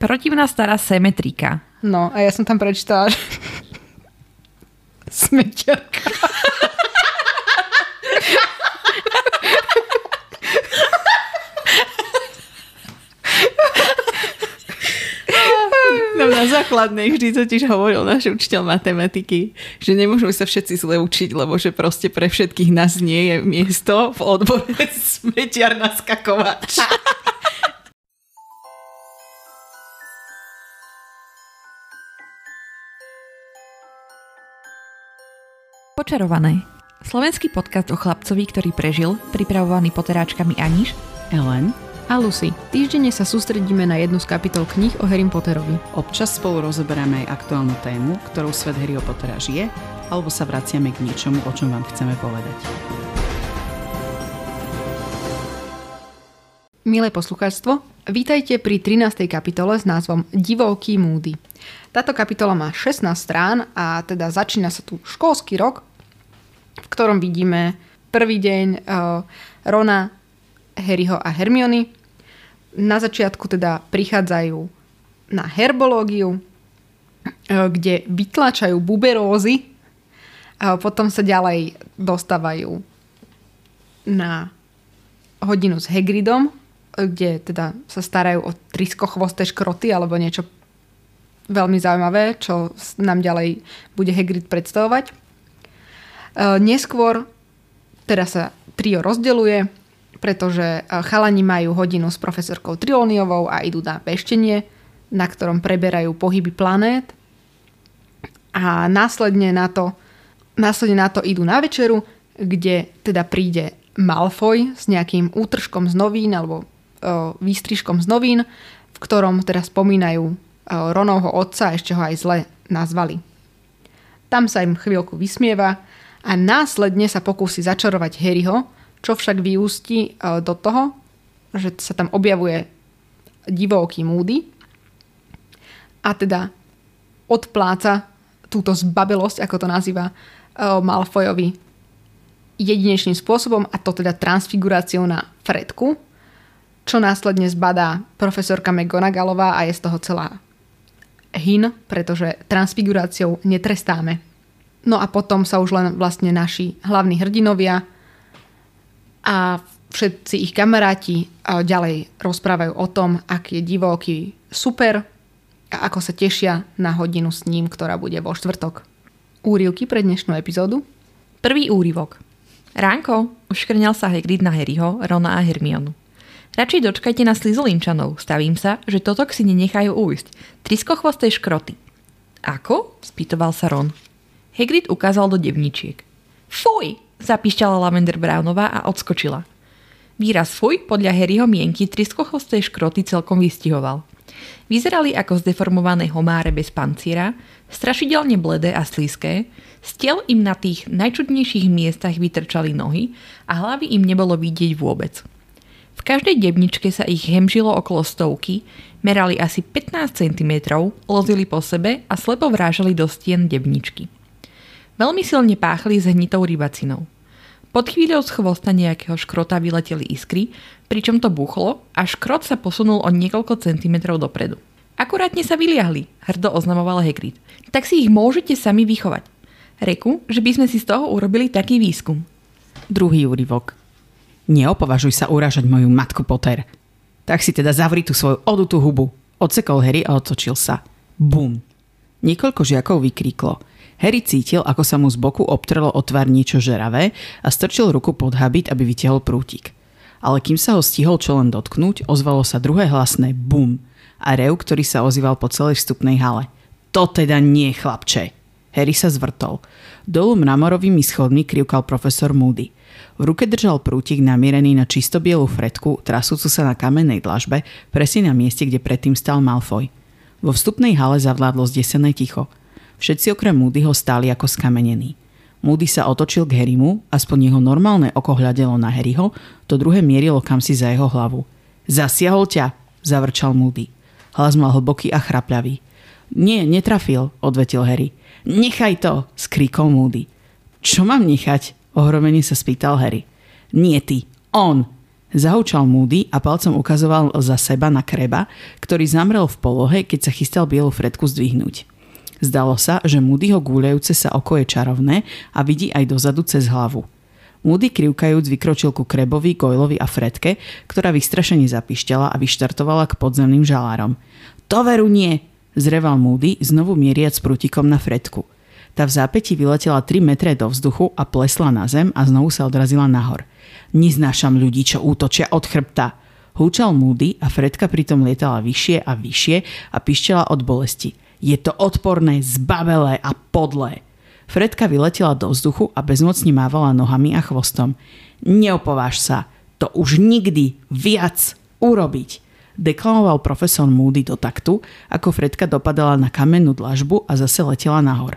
Protivná stará semetrika. No, a ja som tam prečítala, že... Smeťarka. No na základnej vždy totiž hovoril náš učiteľ matematiky, že nemôžeme sa všetci zle učiť, lebo že proste pre všetkých nás nie je miesto v odbore smetiar naskakovač. Počarované. Slovenský podcast o chlapcovi, ktorý prežil, pripravovaný poteráčkami Aniš, Ellen, A Lucy, týždenne sa sústredíme na jednu z kapitol kníh o Harry Potterovi. občas spolu rozoberáme aj aktuálnu tému, ktorou svet Harryho Pottera žije, alebo sa vraciame k niečomu, o čom vám chceme povedať. Milé poslucháčstvo, vítajte pri 13. kapitole s názvom Divoký Moody. Táto kapitola má 16 strán a teda začína sa tu školský rok, v ktorom vidíme prvý deň uh, Rona, Harryho a Hermiony. Na začiatku teda prichádzajú na herbológiu, uh, kde vytlačajú buberózy a potom sa ďalej dostávajú na hodinu s Hagridom, kde teda sa starajú o triskochvosté škroty alebo niečo veľmi zaujímavé, čo nám ďalej bude Hagrid predstavovať. E, Neskôr teraz sa trio rozdeluje, pretože e, chalani majú hodinu s profesorkou Trioniovou a idú na veštenie, na ktorom preberajú pohyby planét a následne na to, následne na to idú na večeru, kde teda príde Malfoy s nejakým útržkom z novín alebo o, výstrižkom z novín, v ktorom teda spomínajú o, Ronovho otca, ešte ho aj zle nazvali. Tam sa im chvíľku vysmieva a následne sa pokúsi začarovať Harryho, čo však vyústi o, do toho, že sa tam objavuje divoký Moody a teda odpláca túto zbabelosť, ako to nazýva uh, Malfoyovi, jedinečným spôsobom, a to teda transfiguráciou na Fredku, čo následne zbadá profesorka McGonagallová a je z toho celá hin, pretože transfiguráciou netrestáme. No a potom sa už len vlastne naši hlavní hrdinovia a všetci ich kamaráti ďalej rozprávajú o tom, aký je divoký super a ako sa tešia na hodinu s ním, ktorá bude vo štvrtok. Úrivky pre dnešnú epizódu. Prvý úryvok. Ránko, už krňal sa Hagrid na Harryho, Rona a Hermionu. Radšej dočkajte na slizolinčanov, stavím sa, že toto si nenechajú újsť. Triskochvosté škroty. Ako? spýtoval sa Ron. Hagrid ukázal do devničiek. Fuj! zapíšťala Lavender Brownová a odskočila. Výraz fuj podľa Harryho mienky triskochvosté škroty celkom vystihoval. Vyzerali ako zdeformované homáre bez panciera, strašidelne bledé a slízké, z tel im na tých najčudnejších miestach vytrčali nohy a hlavy im nebolo vidieť vôbec. V každej debničke sa ich hemžilo okolo stovky, merali asi 15 cm, lozili po sebe a slepo vrážali do stien debničky. Veľmi silne páchli s hnitou rybacinou. Pod chvíľou z chvosta nejakého škrota vyleteli iskry, pričom to buchlo a škrot sa posunul o niekoľko centimetrov dopredu. Akurátne sa vyliahli, hrdo oznamoval Hagrid. Tak si ich môžete sami vychovať. Reku, že by sme si z toho urobili taký výskum. Druhý úryvok. Neopovažuj sa urážať moju matku Potter. Tak si teda zavri tú svoju odutú hubu. Odsekol Harry a otočil sa. Bum. Niekoľko žiakov vykríklo. Harry cítil, ako sa mu z boku obtrelo o tvár niečo žeravé a strčil ruku pod habit, aby vytiahol prútik. Ale kým sa ho stihol čo len dotknúť, ozvalo sa druhé hlasné bum a rev, ktorý sa ozýval po celej vstupnej hale. To teda nie, chlapče. Harry sa zvrtol. Dolu mramorovými schodmi krivkal profesor Moody. V ruke držal prútik namierený na čisto bielu fretku, trasúcu sa na kamennej dlažbe, presne na mieste, kde predtým stal Malfoy. Vo vstupnej hale zavládlo zdesené ticho. Všetci okrem Moodyho stáli ako skamenení. Moody sa otočil k Harrymu, aspoň jeho normálne oko hľadelo na Harryho, to druhé mierilo kamsi za jeho hlavu. Zasiahol ťa, zavrčal Moody. Hlas mal hlboký a chrapľavý. Nie, netrafil, odvetil Harry. Nechaj to, skríkol Moody. Čo mám nechať? Ohromene sa spýtal Harry. Nie ty, on. Zahúčal Moody a palcom ukazoval za seba na kreba, ktorý zamrel v polohe, keď sa chystal bielu Fredku zdvihnúť. Zdalo sa, že Moodyho gúľajúce sa oko je čarovné a vidí aj dozadu cez hlavu. Moody krivkajúc vykročil ku Krebovi, Goylovi a Fredke, ktorá vystrašene zapišťala a vyštartovala k podzemným žalárom. To veru nie! Zreval Moody, znovu mieriac prútikom na Fredku. Tá v zápäti vyletela 3 metre do vzduchu a plesla na zem a znovu sa odrazila nahor. Neznášam ľudí, čo útočia od chrbta. Húčal Moody a Fredka pritom lietala vyššie a vyššie a pišťala od bolesti. Je to odporné, zbabelé a podlé. Fredka vyletela do vzduchu a bezmocne mávala nohami a chvostom. Neopováž sa, to už nikdy viac urobiť. Deklamoval profesor Moody do taktu, ako Fredka dopadala na kamennú dlažbu a zase letela nahor.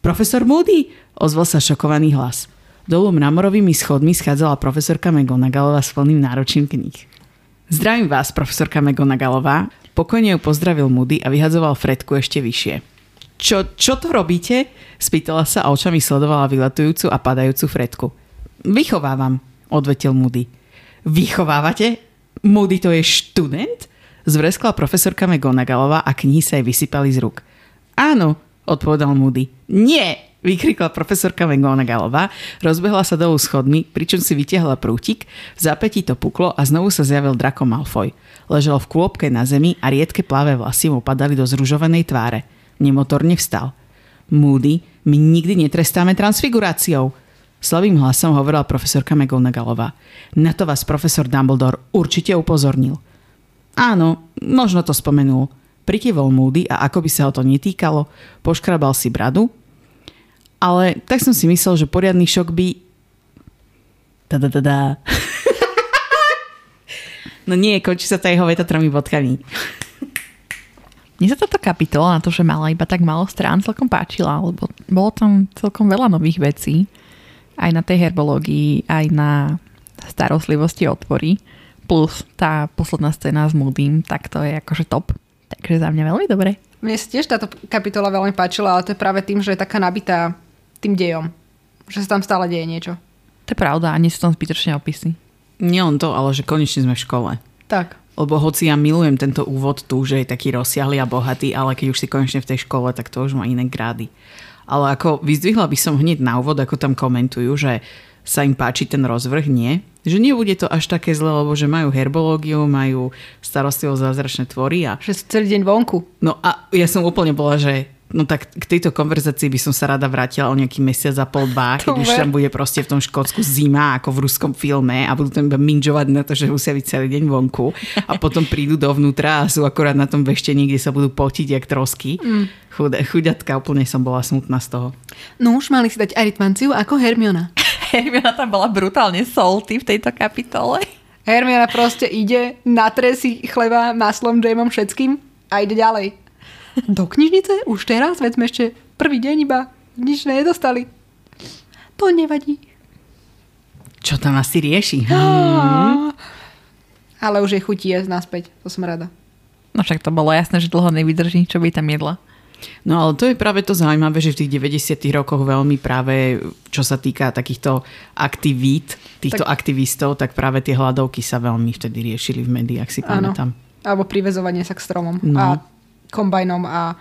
Profesor Moody, ozval sa šokovaný hlas. Dolu mramorovými schodmi schádzala profesorka McGonagallová s plným náročím kníh. Zdravím vás, profesorka McGonagallová. Pokojne ju pozdravil Moody a vyhadzoval Fredku ešte vyššie. Čo, čo to robíte? Spýtala sa a očami sledovala vyletujúcu a padajúcu Fredku. Vychovávam, odvetil Moody. Vychovávate? Moody to je študent? Zvreskla profesorka McGonagallová a knihy sa jej vysypali z rúk. Áno, odpovedal Moody. Nie, vykrikla profesorka McGonagallová, rozbehla sa dolu schodmi, pričom si vytiahla prútik, v zápätí to puklo a znovu sa zjavil Draco Malfoy. Ležel v kôpke na zemi a riedke plavé vlasy mu padali do zružovanej tváre. Nemotorne vstal. Moody, my nikdy netrestáme transfiguráciou, Slavým hlasom hovorila profesorka McGonagallová. Na to vás profesor Dumbledore určite upozornil. Áno, možno to spomenul. Prikyvol Moody a ako by sa ho to netýkalo, poškrabal si bradu. Ale tak som si myslel, že poriadny šok by... Da-da-da-da. no nie, končí sa tá jeho veta tromi bodkami. Mne sa táto kapitola na to, že mala iba tak málo strán, celkom páčila, lebo bolo tam celkom veľa nových vecí. Aj na tej herbológii, aj na starostlivosti otvory. Plus tá posledná scéna s Moodym, tak to je akože top. Takže za mňa veľmi dobre. Mne sa tiež táto kapitola veľmi páčila, ale to je práve tým, že je taká nabitá tým dejom. Že sa tam stále deje niečo. To je pravda a nie sú tam zbytočné opisy. Nie len to, ale že konečne sme v škole. Tak. Lebo hoci ja milujem tento úvod tu, že je taký rozsiahly a bohatý, ale keď už si konečne v tej škole, tak to už má iné grády. Ale ako vyzdvihla by som hneď na úvod, ako tam komentujú, že sa im páči ten rozvrh, nie. Že nebude to až také zle, lebo že majú herbológiu, majú starostlivo zázračné tvory a... Že sú celý deň vonku. No a ja som úplne bola, že no tak k tejto konverzácii by som sa rada vrátila o nejaký mesiac a pol, dva, keď už tam bude proste v tom Škótsku zima, ako v ruskom filme a budú tam iba minžovať na to, že musia byť celý deň vonku a potom prídu dovnútra a sú akorát na tom veštení, kde sa budú potiť jak trosky. Mm. Chud, chuďatka, úplne som bola smutná z toho. No už mali si dať aritmanciu ako Hermiona. Hermiona tam bola brutálne salty v tejto kapitole. Hermiona proste ide, natre si chleba maslom, džemom, všetkým a ide ďalej. Do knižnice? Už teraz? Veď sme ešte prvý deň iba nič nedostali. To nevadí. Čo tam asi rieši? Hmm. Ale už je chutí jesť naspäť. To som rada. No však to bolo jasné, že dlho nevydrží, čo by tam jedla. No ale to je práve to zaujímavé, že v tých 90 rokoch veľmi práve, čo sa týka takýchto aktivít, týchto tak, aktivistov, tak práve tie hľadovky sa veľmi vtedy riešili v médiách, si pamätám. Alebo privezovanie sa k stromom. No. A kombajnom a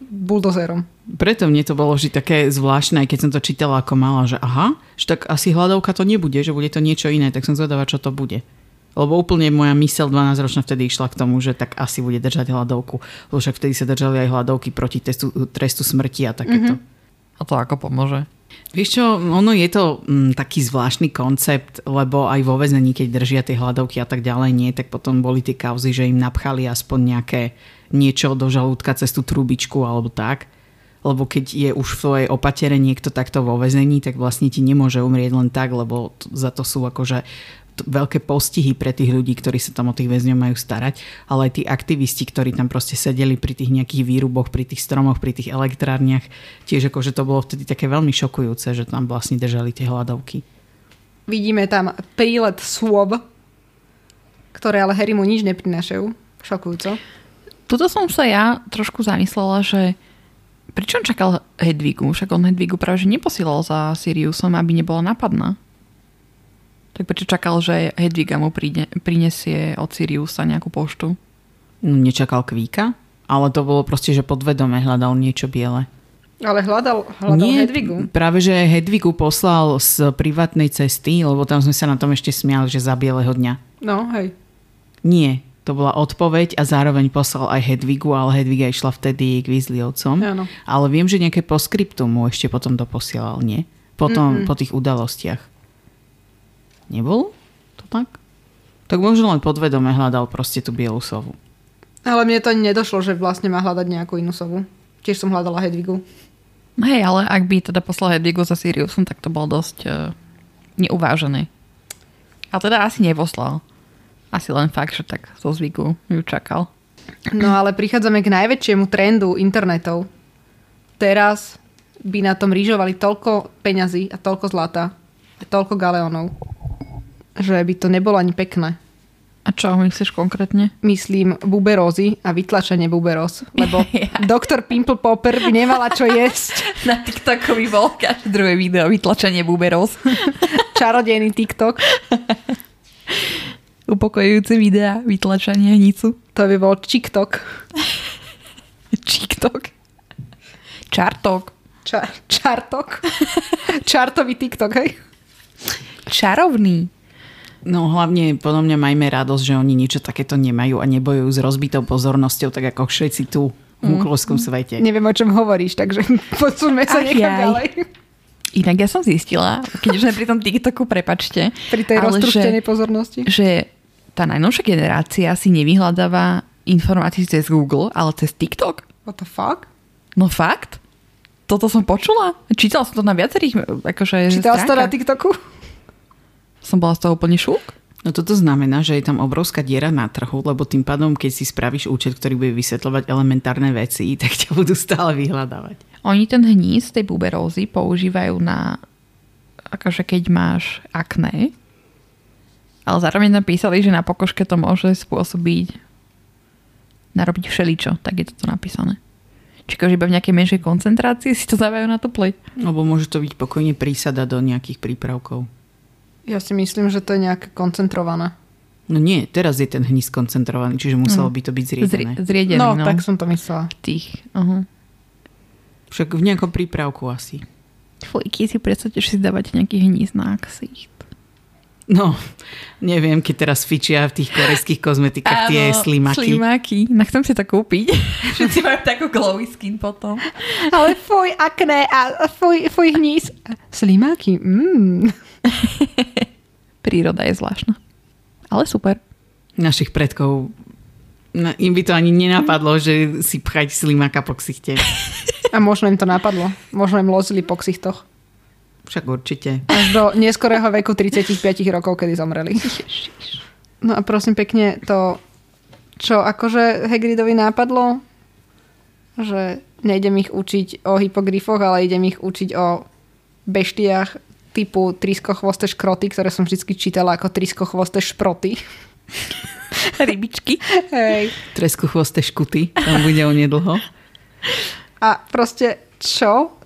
buldozerom. Preto mne to bolo vždy také zvláštne, aj keď som to čítala ako mala, že aha, že tak asi hľadovka to nebude, že bude to niečo iné, tak som zvedavá, čo to bude. Lebo úplne moja mysel 12 ročná vtedy išla k tomu, že tak asi bude držať hľadovku. Lebo však vtedy sa držali aj hľadovky proti testu, trestu smrti a takéto. Mm-hmm. A to ako pomôže? Vieš čo, ono je to mm, taký zvláštny koncept, lebo aj vo väzení, keď držia tie hľadovky a tak ďalej, nie, tak potom boli tie kauzy, že im napchali aspoň nejaké niečo do žalúdka cez tú trubičku alebo tak. Lebo keď je už v tvojej opatere niekto takto vo väzení, tak vlastne ti nemôže umrieť len tak, lebo za to sú akože veľké postihy pre tých ľudí, ktorí sa tam o tých väzňov majú starať, ale aj tí aktivisti, ktorí tam proste sedeli pri tých nejakých výruboch, pri tých stromoch, pri tých elektrárniach, tiež akože to bolo vtedy také veľmi šokujúce, že tam vlastne držali tie hľadovky. Vidíme tam prílet swab, ktoré ale Harry mu nič neprinášajú. Šokujúco. Tuto som sa ja trošku zamyslela, že pričom čakal Hedvigu? Však on Hedvigu práve že neposielal za Siriusom, aby nebola napadná. Tak prečo čakal, že Hedviga mu príde, prinesie od Siriusa nejakú poštu? No, nečakal kvíka, ale to bolo proste, že podvedome hľadal niečo biele. Ale hľadal, hľadal Nie, Hedvigu. práve, že Hedvigu poslal z privátnej cesty, lebo tam sme sa na tom ešte smiali, že za bieleho dňa. No, hej. Nie, to bola odpoveď a zároveň poslal aj Hedvigu, ale Hedviga išla vtedy k Weasleyovcom. Áno. Ale viem, že nejaké postscriptum mu ešte potom doposielal, nie? Potom, Mm-mm. po tých udalostiach. Nebolo to tak? Tak možno len podvedome hľadal proste tú bielu sovu. Ale mne to nedošlo, že vlastne má hľadať nejakú inú sovu. Tiež som hľadala Hedvigu. Hej, ale ak by teda poslal Hedvigu za Siriusom, tak to bolo dosť uh, neuvážené. A teda asi neposlal. Asi len fakt, že tak zo zvyku ju čakal. No ale prichádzame k najväčšiemu trendu internetov. Teraz by na tom rýžovali toľko peňazí a toľko zlata a toľko galeónov, že by to nebolo ani pekné. A čo myslíš konkrétne? Myslím buberózy a vytlačenie buberóz, lebo Ja. doktor Pimple Popper by nemala čo jesť. Na TikToku by bol každé druhé video vytlačenie buberov. Čarodejný TikTok. Upokojujúce videá vytlačania hnicu. To by bol TikTok. TikTok. Čartok. Ča- čartok. Čartový TikTok, hej? Čarovný. No hlavne podľa mňa majme radosť, že oni niečo takéto nemajú a nebojujú s rozbitou pozornosťou, tak ako všetci tu v muklovskom svete. Neviem, o čom hovoríš, takže posuňme sa niekam ďalej. Inak ja som zistila, keď už sme pri tom TikToku, prepačte, Pri tej že, pozornosti. že tá najnovšia generácia si nevyhľadáva informácií cez Google, ale cez TikTok. What the fuck? No fakt? Toto som počula. Čítala som to na viacerých akože, Čítala si to na. TikToku? Som bola z toho úplne šúk. No toto znamená, že je tam obrovská diera na trhu, lebo tým pádom, keď si spravíš účet, ktorý bude vysvetľovať elementárne veci, tak ťa budú stále vyhľadávať. Oni ten hníz tej buberózy používajú na akože keď máš akné, ale zároveň napísali, že na pokožke to môže spôsobiť narobiť všeličo, tak je to tu napísané. Či akože iba v nejakej menšej koncentrácii si to dávajú na tú pleť. Lebo môže to byť pokojne prísada do nejakých prípravkov. Ja si myslím, že to je nejaké koncentrované. No nie, teraz je ten hníz koncentrovaný, čiže muselo by to byť zriedené. Zri- zriedený, No, no, tak som to myslela. tých. Uh-huh. Však v nejakom prípravku asi. Fuj, si predstavte, že si dávate nejaký hníz na ksicht. No, neviem, keď teraz fičia v tých korejských kozmetikách tie slimaky. Slimáky. No chcem si to kúpiť. Všetci majú takú glowy skin potom. Ale fuj, akné a fuj, fuj hníz. Slimáky, mm. Príroda je zvláštna. Ale super. Našich predkov no, im by to ani nenapadlo, že si pchať slimaka po ksichte. A možno im to napadlo. Možno im lozili po ksichtoch. Však určite. Až do neskorého veku 35 rokov, kedy zomreli. No a prosím pekne, to, čo akože Hagridovi nápadlo, že nejdem ich učiť o hypogryfoch, ale idem ich učiť o beštiach typu triskochvoste škroty, ktoré som vždy čítala ako triskochvoste šproty. Rybičky. Hej. Tresku chvoste škuty, tam bude onedlho. A proste čo?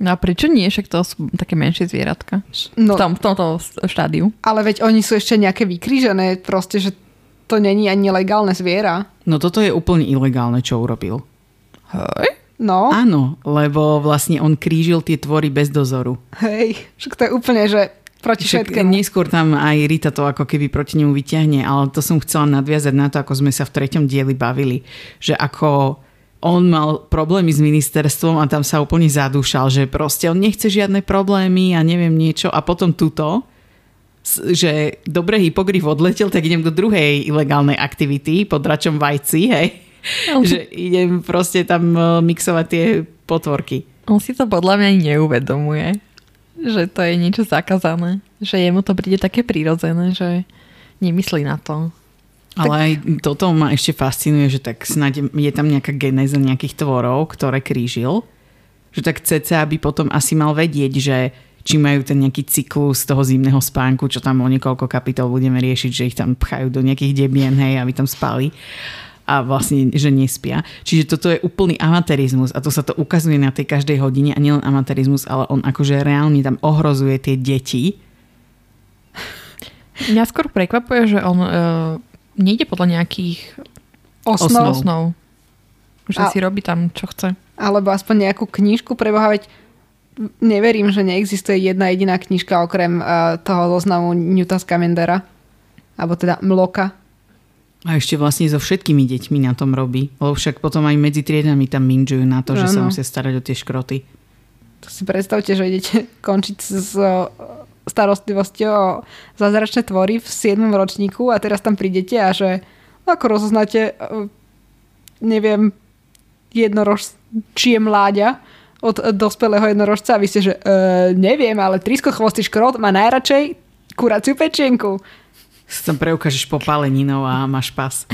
No a prečo nie? Však to sú také menšie zvieratka. no, V, tom, v tomto štádiu. ale veď oni sú ešte nejaké vykrížené, proste, že to není ani legálne zviera. No toto je úplne ilegálne, čo urobil. Hej. No, Áno, lebo vlastne on krížil tie tvory bez dozoru. hej, však to je úplne, že proti Však všetkému. neskôr tam aj Rita to ako keby proti nemu vyťahne, ale to som chcela nadviazať na to, ako sme sa v treťom dieli bavili, že ako on mal problémy s ministerstvom a tam sa úplne zadúšal, že proste on nechce žiadne problémy a neviem niečo a potom tuto, že dobre hypogryf odletel, tak idem do druhej ilegálnej aktivity pod dračom vajci, hej. že idem proste tam e, mixovať tie potvorky. On si to podľa mňa ani neuvedomuje, že to je niečo zakázané. Že jemu to príde také prirodzené, že nemyslí na to. Ale aj toto ma ešte fascinuje, že tak snáď je tam nejaká genéza nejakých tvorov, ktoré krížil. Že tak cca by potom asi mal vedieť, že či majú ten nejaký cyklus toho zimného spánku, čo tam o niekoľko kapitol budeme riešiť, že ich tam pchajú do nejakých debien, hej, aby tam spali a vlastne, že nespia. Čiže toto je úplný amatérizmus a to sa to ukazuje na tej každej hodine a nielen amatérizmus, ale on akože reálne tam ohrozuje tie deti Mňa skôr prekvapuje, že on uh, nejde podľa nejakých Osnov. osnov. Že A- si robí tam, čo chce. Alebo aspoň nejakú knižku preboha, veď neverím, že neexistuje jedna jediná knižka okrem uh, toho zoznamu Newta Scamandera. Alebo teda Mloka. A ešte vlastne so všetkými deťmi na tom robí. Lebo však potom aj medzi triedami tam minžujú na to, že sa Áno. musia starať o tie škroty. To si predstavte, že idete končiť s starostlivosťou o zázračné tvory v 7. ročníku a teraz tam prídete a že ako rozoznáte uh, neviem jednorož, či je mláďa od dospelého jednorožca a vy ste, že uh, neviem, ale triskochvostý škrot má najradšej kuraciu pečienku. Tam preukážeš popáleninou a máš pas.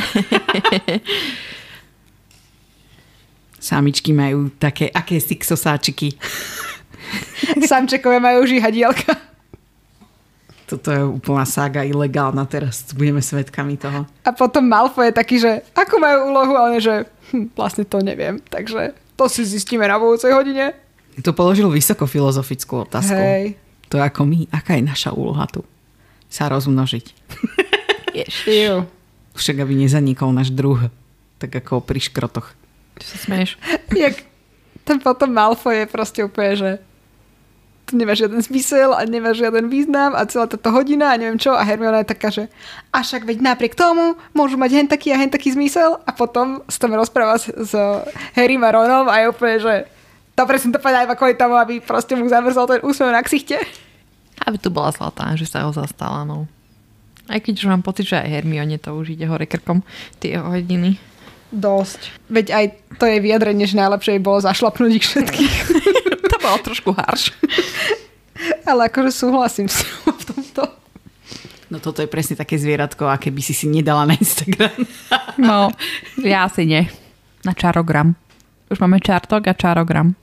Samičky majú také aké sixosáčiky. Samčekové majú žihadielka. Toto je úplná sága ilegálna teraz. Budeme svetkami toho. A potom Malfoy je taký, že ako majú úlohu, ale že hm, vlastne to neviem. Takže to si zistíme na budúcej hodine. To položil vysoko filozofickú otázku. Hej. To je ako my. Aká je naša úloha tu? Sa rozmnožiť. Však aby nezanikol náš druh. Tak ako pri škrotoch. Čo sa smeješ? Jak ten potom Malfoy je proste úplne, že to nemá žiaden zmysel a nemá žiaden význam a celá táto hodina a neviem čo a Hermiona je taká, že a však veď napriek tomu môžu mať hen taký a hen taký zmysel a potom sa tam rozpráva s, s Harrym a Ronom a je úplne, že dobre som to povedala iba kvôli tomu, aby proste mu zamrzol ten úsmev na ksichte. Aby tu bola zlatá, že sa ho zastala, no. Aj keď už mám pocit, že aj Hermione to už ide hore krkom, tie jeho hodiny. Dosť. Veď aj to je vyjadrenie, že najlepšie by bolo zašlapnúť ich všetkých. bolo trošku harš. Ale akože súhlasím s ňou v tomto. No toto je presne také zvieratko, aké by si si nedala na Instagram. No, ja asi nie. Na čarogram. Už máme čartok a čarogram.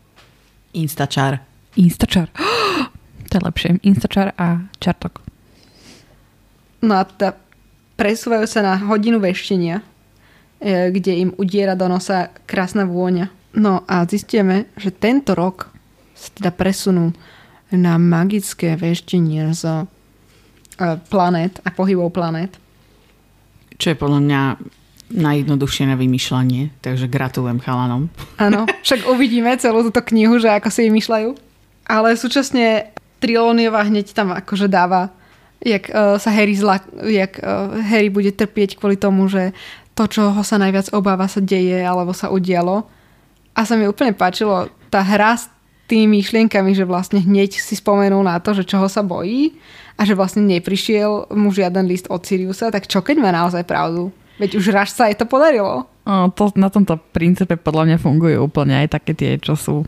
Instačar. Instačar. To je lepšie. Instačar a čartok. No a teda presúvajú sa na hodinu veštenia, e, kde im udiera do nosa krásna vôňa. No a zistíme, že tento rok sa teda presunú na magické veštenie z e, planét a pohybov planét. Čo je podľa mňa najjednoduchšie na vymýšľanie, takže gratulujem chalanom. Áno, však uvidíme celú túto knihu, že ako si vymýšľajú. Ale súčasne Trilóniová hneď tam akože dáva, jak uh, sa Harry zla, jak uh, Harry bude trpieť kvôli tomu, že to, čo ho sa najviac obáva, sa deje alebo sa udialo. A sa mi úplne páčilo tá hra s tými myšlienkami, že vlastne hneď si spomenul na to, že čoho sa bojí a že vlastne neprišiel mu žiaden list od Siriusa, tak čo keď má naozaj pravdu? Veď už raz sa jej to podarilo. O, to, na tomto princípe podľa mňa fungujú úplne aj také tie, čo sú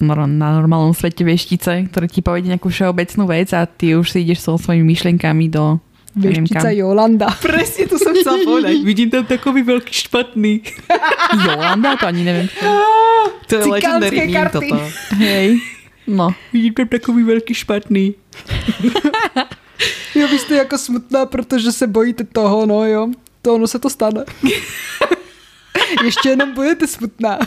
na normálnom svete veštice, ktoré ti povedia nejakú všeobecnú vec a ty už si ideš so svojimi myšlienkami do Veštica. Jolanda. Presne to som chcela povedať. Vidím tam takový veľký špatný. Jolanda, to ani neviem. To je legendary meme karty. toto. Hej. No. Vidím tam takový veľký špatný. Jo, vy ste jako smutná, protože se bojíte toho, no jo. To ono se to stane. Ještě jenom budete smutná.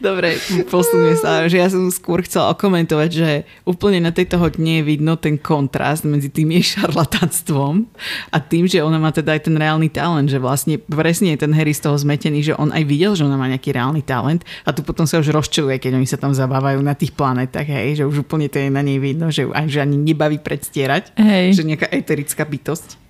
Dobre, posunuje sa, že ja som skôr chcela okomentovať, že úplne na tejto hodine je vidno ten kontrast medzi tým jej šarlatánstvom a tým, že ona má teda aj ten reálny talent, že vlastne presne je ten Harry z toho zmetený, že on aj videl, že ona má nejaký reálny talent a tu potom sa už rozčuluje, keď oni sa tam zabávajú na tých planetách, hej, že už úplne to je na nej vidno, že aj že ani nebaví predstierať, Hej. že nejaká eterická bytosť.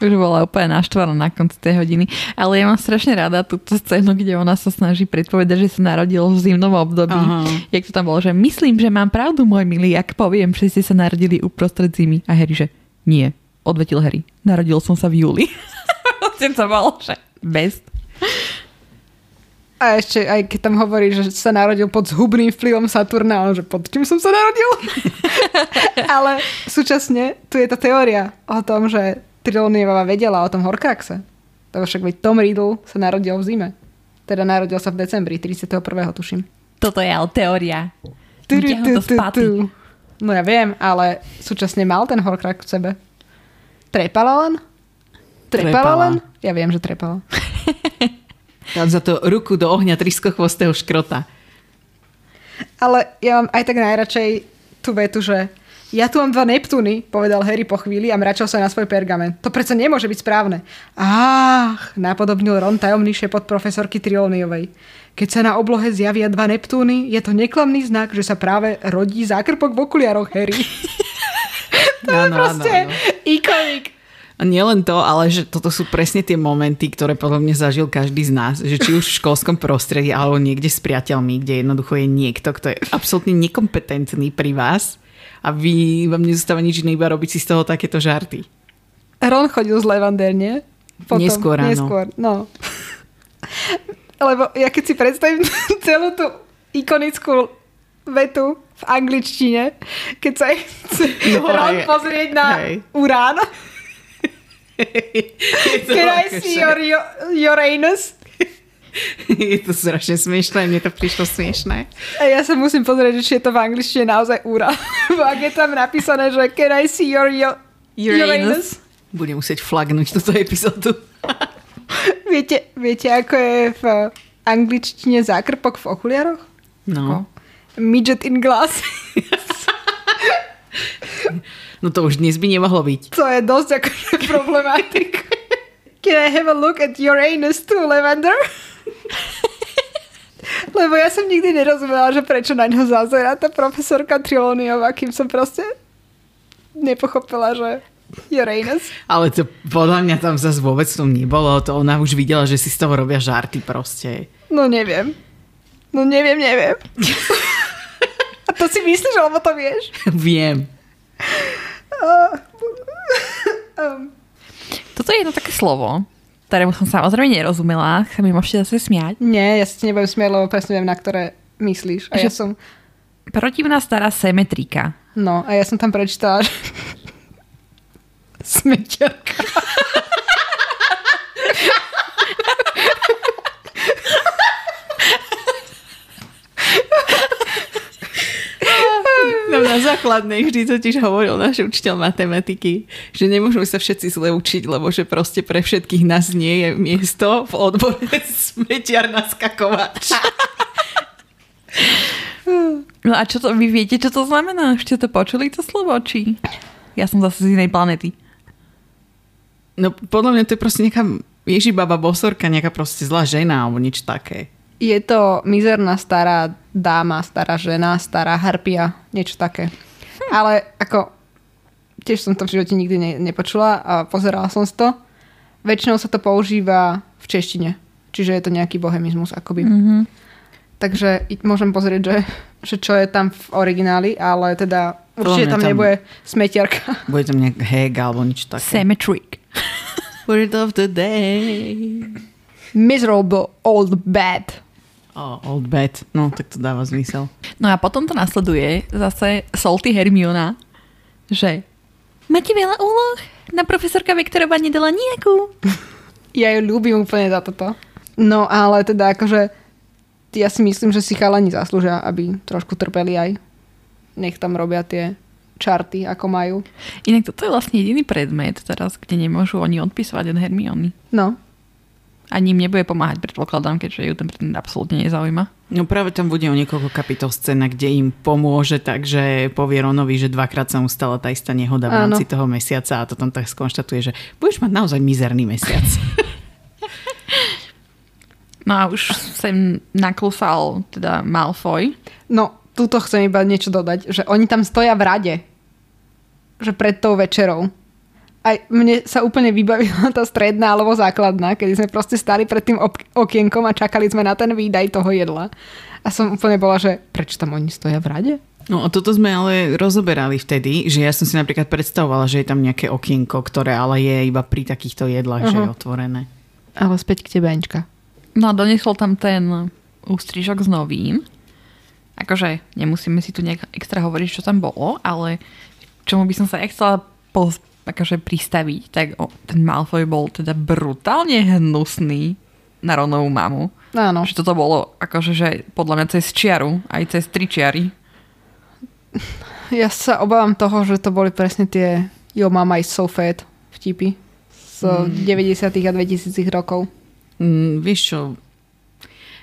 Už bola úplne naštvaná na konci tej hodiny. Ale ja mám strašne rada túto scénu, kde ona sa snaží predpovedať, že sa narodil v zimnom období. Aha. Jak to tam bolo, že myslím, že mám pravdu, môj milý, ak poviem, že ste sa narodili uprostred zimy. A Harry, že nie. Odvetil Harry. Narodil som sa v júli. To bolo, že best. A ešte aj keď tam hovorí, že sa narodil pod zhubným vplyvom Saturna, on že pod čím som sa narodil? Ale súčasne tu je tá teória o tom, že Trilonieva vedela o tom Horcruxe. Lebo však veď Tom Riddle sa narodil v zime. Teda narodil sa v decembri, 31. tuším. Toto je ale teória. To. No ja viem, ale súčasne mal ten Horcrux v sebe. Trepala len? Trepala Trepala. len? Ja viem, že trepala. Dám za to ruku do ohňa triskochvostého škrota. Ale ja mám aj tak najradšej tú vetu, že Ja tu mám dva Neptúny, povedal Harry po chvíli a mračal sa na svoj pergament. To predsa nemôže byť správne. Ách, napodobnil Ron tajomný šepot profesorky Triolniovej. Keď sa na oblohe zjavia dva Neptúny, je to neklamný znak, že sa práve rodí zákrpok v okuliaroch Harry. to je Áno, áno, proste áno. ikonik. A nielen to, ale že toto sú presne tie momenty, ktoré podľa mňa zažil každý z nás. Že či už v školskom prostredí, alebo niekde s priateľmi, kde jednoducho je niekto, kto je absolútne nekompetentný pri vás a vy, vám nezostáva nič iné, iba robiť si z toho takéto žarty. Ron chodil z Levander, nie? Neskôr, áno. Neskôr, no. Lebo ja keď si predstavím celú tú ikonickú vetu v angličtine, keď sa chce No, Ron hej, pozrieť na hej. urán. Can I see your, your anus? Je to strašne smiešné, mne to prišlo smiešné. A ja sa musím pozrieť, či je to v angličtine naozaj urán. Lebo ak je tam napísané, že can I see your, your, your anus? Budem musieť flagnúť túto epizódu. Viete, viete, ako je v angličtine zákrpok v okuliaroch? No. Midget in glass. no to už dnes by nemohlo byť. To je dosť akože problematik. Can I have a look at your anus too, Lavender? Lebo ja som nikdy nerozumela, že prečo na ňo zazerá tá profesorka Triloniová, kým som proste nepochopila, že your anus. Ale to podľa mňa tam zase vôbec tom nebolo. To ona už videla, že si z toho robia žarty proste. No neviem. No neviem, neviem. A to si myslíš, alebo to vieš? Viem. Um, Toto je jedno také slovo, ktorému som samozrejme nerozumela. Sa mi môžete zase smiať. nie, ja sa ti nebudem smieť, lebo presne viem, na ktoré myslíš. A ja Že- som... Protivná stará semetrika. No, a ja som tam prečítala, že... Smeťarka. No, na základnej vždy totiž hovoril náš učiteľ matematiky, že nemôžeme sa všetci zle učiť, lebo že proste pre všetkých nás nie je miesto v odbore smetiar naskakovač. No a čo to, vy viete, čo to znamená? Ste to počuli, to slovo, či? Ja som zase z inej planety. No podľa mňa to je proste nejaká Ježibaba bosorka, nejaká proste zlá žena alebo nič také. Je to mizerná stará dáma, stará žena, stará harpia, niečo také. Ale ako, tiež som to v živote nikdy ne, nepočula a pozerala som si to. Väčšinou sa to používa v češtine. Čiže je to nejaký bohemizmus akoby. Mm-hmm. Takže môžem pozrieť, že, že čo je tam v origináli, ale teda určite tam, tam- nebude smetiarka. Bude tam nejak heg alebo nič také. Symmetric. Word of the day. Miserable old bad. Oh, old bad. No, tak to dáva zmysel. No a potom to nasleduje zase Salty Hermiona, že máte veľa úloh? Na profesorka Vektorová nedala nejakú. Ja ju ľúbim úplne za toto. No ale teda akože ja si myslím, že si chalani zaslúžia, aby trošku trpeli aj. Nech tam robia tie čarty, ako majú. Inak toto je vlastne jediný predmet teraz, kde nemôžu oni odpisovať od Hermiony. No, Ani im nebude pomáhať, predpokladám, keďže ju ten predmet absolútne nezaujíma. No práve tam bude o niekoľko kapitol scéna, kde im pomôže, takže povie Ronovi, že dvakrát sa mu stala tá istá nehoda v Áno. rámci toho mesiaca a to tam tak skonštatuje, že budeš mať naozaj mizerný mesiac. No a už sem naklúfal teda Malfoy. no túto chcem iba niečo dodať, že oni tam stoja v rade. Že pred tou večerou. Aj mne sa úplne vybavila tá stredná alebo základná, kedy sme proste stali pred tým ok- okienkom a čakali sme na ten výdaj toho jedla. A som úplne bola, že prečo tam oni stoja v rade? No a toto sme ale rozoberali vtedy, že ja som si napríklad predstavovala, že je tam nejaké okienko, ktoré ale je iba pri takýchto jedlách, uh-huh. že je otvorené. Ale späť k tebe, Anička. No a doniesol tam ten ústrižok s novým. Akože nemusíme si tu nejak extra hovoriť, čo tam bolo, ale čomu by som sa ja chcela poz, akože pristaviť, tak o, ten Malfoy bol teda brutálne hnusný na Ronovú mamu. Áno. Že toto bolo akože, že podľa mňa cez čiaru, aj cez tri čiary. Ja sa obávam toho, že to boli presne tie Yo mama is so fat vtipy z mm. 90. a 2000 rokov. Mm, vieš čo,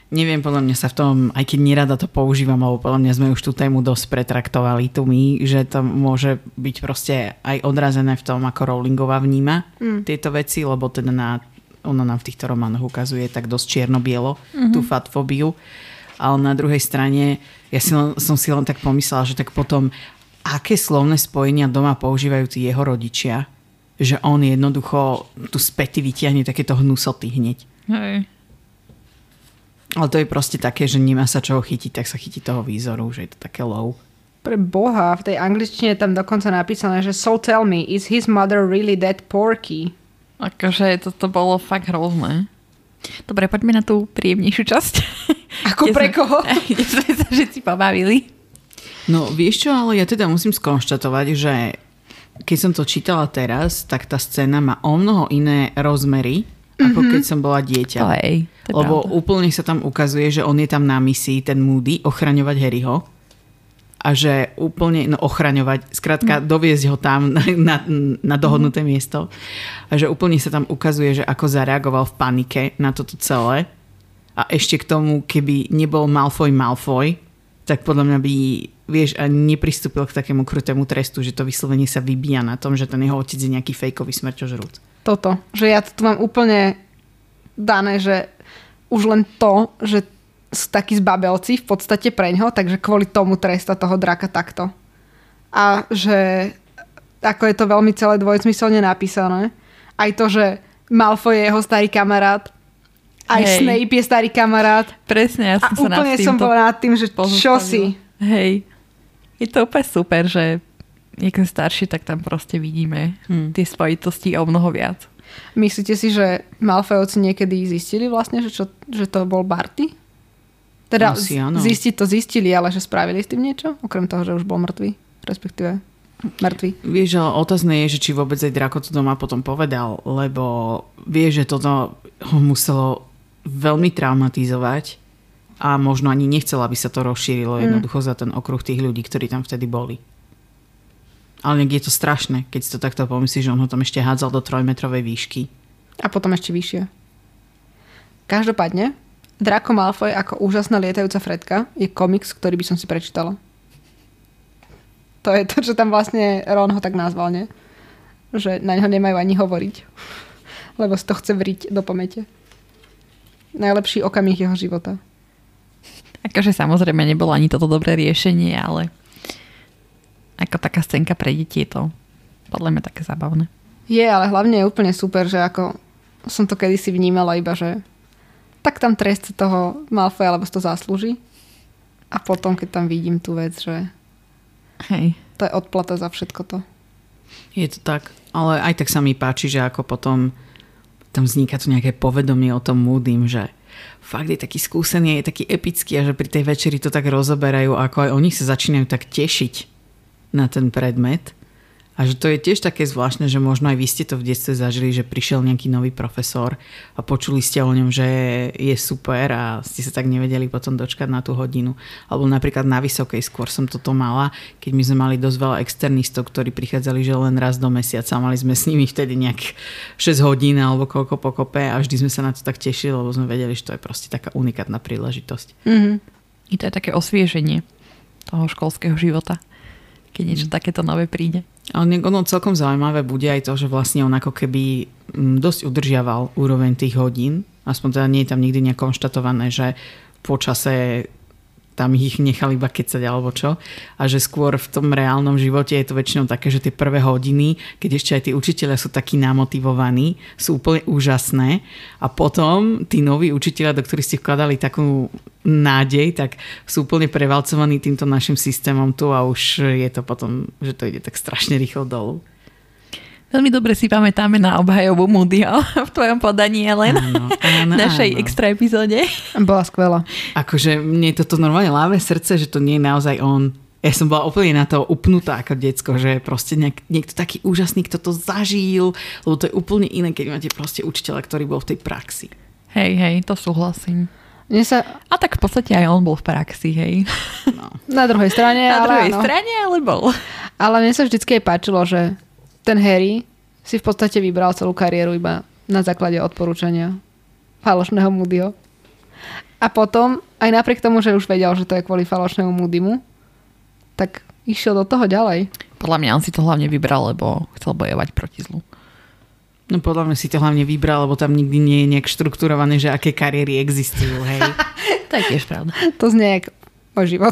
Neviem, podľa mňa sa v tom, aj keď nerada to používam, alebo podľa mňa sme už tú tému dosť pretraktovali tu my, že to môže byť proste aj odrazené v tom, ako Rowlingová vníma mm. tieto veci, lebo teda na, ona nám v týchto románoch ukazuje tak dosť čierno-bielo mm-hmm. tú fatfobiu. Ale na druhej strane, ja si len, som si len tak pomyslela, že tak potom, aké slovné spojenia doma používajú tí jeho rodičia, že on jednoducho tu späty vytiahne takéto hnusoty hneď. Hej. Ale to je proste také, že nemá sa čoho chytiť, tak sa chytí toho výzoru, že je to také low. Pre boha, v tej angličtine je tam dokonca napísané, že so tell me, is his mother really that porky? Akože toto bolo fakt hrozné. Dobre, poďme na tú príjemnejšiu časť. Ako pre sme, koho? Kde sme sa všetci pobavili. No vieš čo, ale ja teda musím skonštatovať, že keď som to čítala teraz, tak tá scéna má o mnoho iné rozmery, ako mm-hmm. keď som bola dieťa. To hej, to je Lebo pravda. úplne sa tam ukazuje, že on je tam na misii, ten Moody, ochraňovať Harryho. A že úplne, no ochraňovať, skrátka doviezť ho tam na, na, na dohodnuté miesto. A že úplne sa tam ukazuje, že ako zareagoval v panike na toto celé. A ešte k tomu, keby nebol Malfoy Malfoy, tak podľa mňa by, vieš, ani nepristúpil k takému krutému trestu, že to vyslovene sa vybíja na tom, že ten jeho otec je nejaký fejkový smrťožrút. Toto, že ja to tu mám úplne dané, že už len to, že sú takí zbabelci v podstate preňho, takže kvôli tomu tresta toho draka takto. A že ako je to veľmi celé dvojsmyselne napísané. Aj to, že Malfoy je jeho starý kamarát, aj Hej. Snape je starý kamarát. Presne, ja A som sa nad úplne týmto som bola nad tým, že čo si. Hej. Je to úplne super, že je ten starší, tak tam proste vidíme Hmm. tie spojitosti o mnoho viac. Myslíte si, že Malfoyovci niekedy zistili vlastne, že, čo, že to bol Barty? Teda Asi áno. zistiť to zistili, ale že spravili s tým niečo? Okrem toho, že už bol mŕtvý, respektíve mŕtvý. Vieš, ale otázne je, že či vôbec aj Draco to doma potom povedal, lebo vieš, že toto ho muselo veľmi traumatizovať a možno ani nechcel, aby sa to rozšírilo jednoducho za ten okruh tých ľudí, ktorí tam vtedy boli. Ale je to strašné, keď si to takto pomyslíš, že on ho tam ešte hádzal do trojmetrovej výšky. A potom ešte vyššie. Každopádne, Draco Malfoy ako úžasná lietajúca fredka je komiks, ktorý by som si prečítala. To je to, čo tam vlastne Ron ho tak nazval, nie? Že na ňo nemajú ani hovoriť. Lebo si to chce vriť do pamäte. Najlepší okamih jeho života. Akože samozrejme nebolo ani toto dobré riešenie, ale ako taká scénka pre deti je to podľa mňa také zábavné. Je, ale hlavne je úplne super, že ako som to kedysi vnímala iba, že tak tam trest toho Malfoja, lebo si to zaslúži. A potom, keď tam vidím tú vec, že Hej. to je odplata za všetko to. Je to tak, ale aj tak sa mi páči, že ako potom tam vzniká tu nejaké povedomie o tom Moodym, že fakt je taký skúsený, je taký epický a že pri tej večeri to tak rozoberajú, ako aj oni sa začínajú tak tešiť na ten predmet. A že to je tiež také zvláštne, že možno aj vy ste to v detstve zažili, že prišiel nejaký nový profesor a počuli ste o ňom, že je super a ste sa tak nevedeli potom dočkať na tú hodinu. Alebo napríklad na vysokej skôr som toto mala, keď my sme mali dosť veľa externistov, ktorí prichádzali že len raz do mesiaca. Mali sme s nimi vtedy nejak 6 hodín alebo koľko pokope a vždy sme sa na to tak tešili, lebo sme vedeli, že to je proste taká unikátna príležitosť. Mhm. I to je také osvieženie toho školského života, keď niečo takéto nové príde. Ale ono celkom zaujímavé bude aj to, že vlastne on ako keby mm, dosť udržiaval úroveň tých hodín. Aspoň teda nie je tam nikdy nejak konštatované, že po čase tam ich nechali iba kecať alebo čo. A že skôr v tom reálnom živote je to väčšinou také, že tie prvé hodiny, keď ešte aj tí učiteľia sú takí namotivovaní, sú úplne úžasné. A potom tí noví učiteľia, do ktorých ste vkladali takú nádej, tak sú úplne prevalcovaní týmto našim systémom tu a už je to potom, že to ide tak strašne rýchlo dolu. Veľmi dobre si pamätáme na obhajobu Moodyho v tvojom podaní, Ellen. Áno, áno, našej áno. extra epizóde. Bola skvelá. Akože mne toto normálne láve srdce, že to nie je naozaj on. Ja som bola úplne na to upnutá ako decko, že proste nejak, niekto taký úžasný, kto to zažil, lebo to je úplne iné, keď máte proste učiteľa, ktorý bol v tej praxi. Hej, hej, to súhlasím. Mne sa A tak v podstate aj on bol v praxi, hej. No. na druhej strane, Na ale, druhej áno. strane, ale bol. ale mne sa vždycky aj páčilo, že ten Harry si v podstate vybral celú kariéru iba na základe odporúčania falošného Moodyho. A potom, aj napriek tomu, že už vedel, že to je kvôli falošnému Moodymu, tak išiel do toho ďalej. Podľa mňa on si to hlavne vybral, lebo chcel bojovať proti zlu. No podľa mňa si to hlavne vybral, lebo tam nikdy nie je nejak štrukturované, že aké kariéry existujú, hej. To je tiež pravda. To znie jak môj život.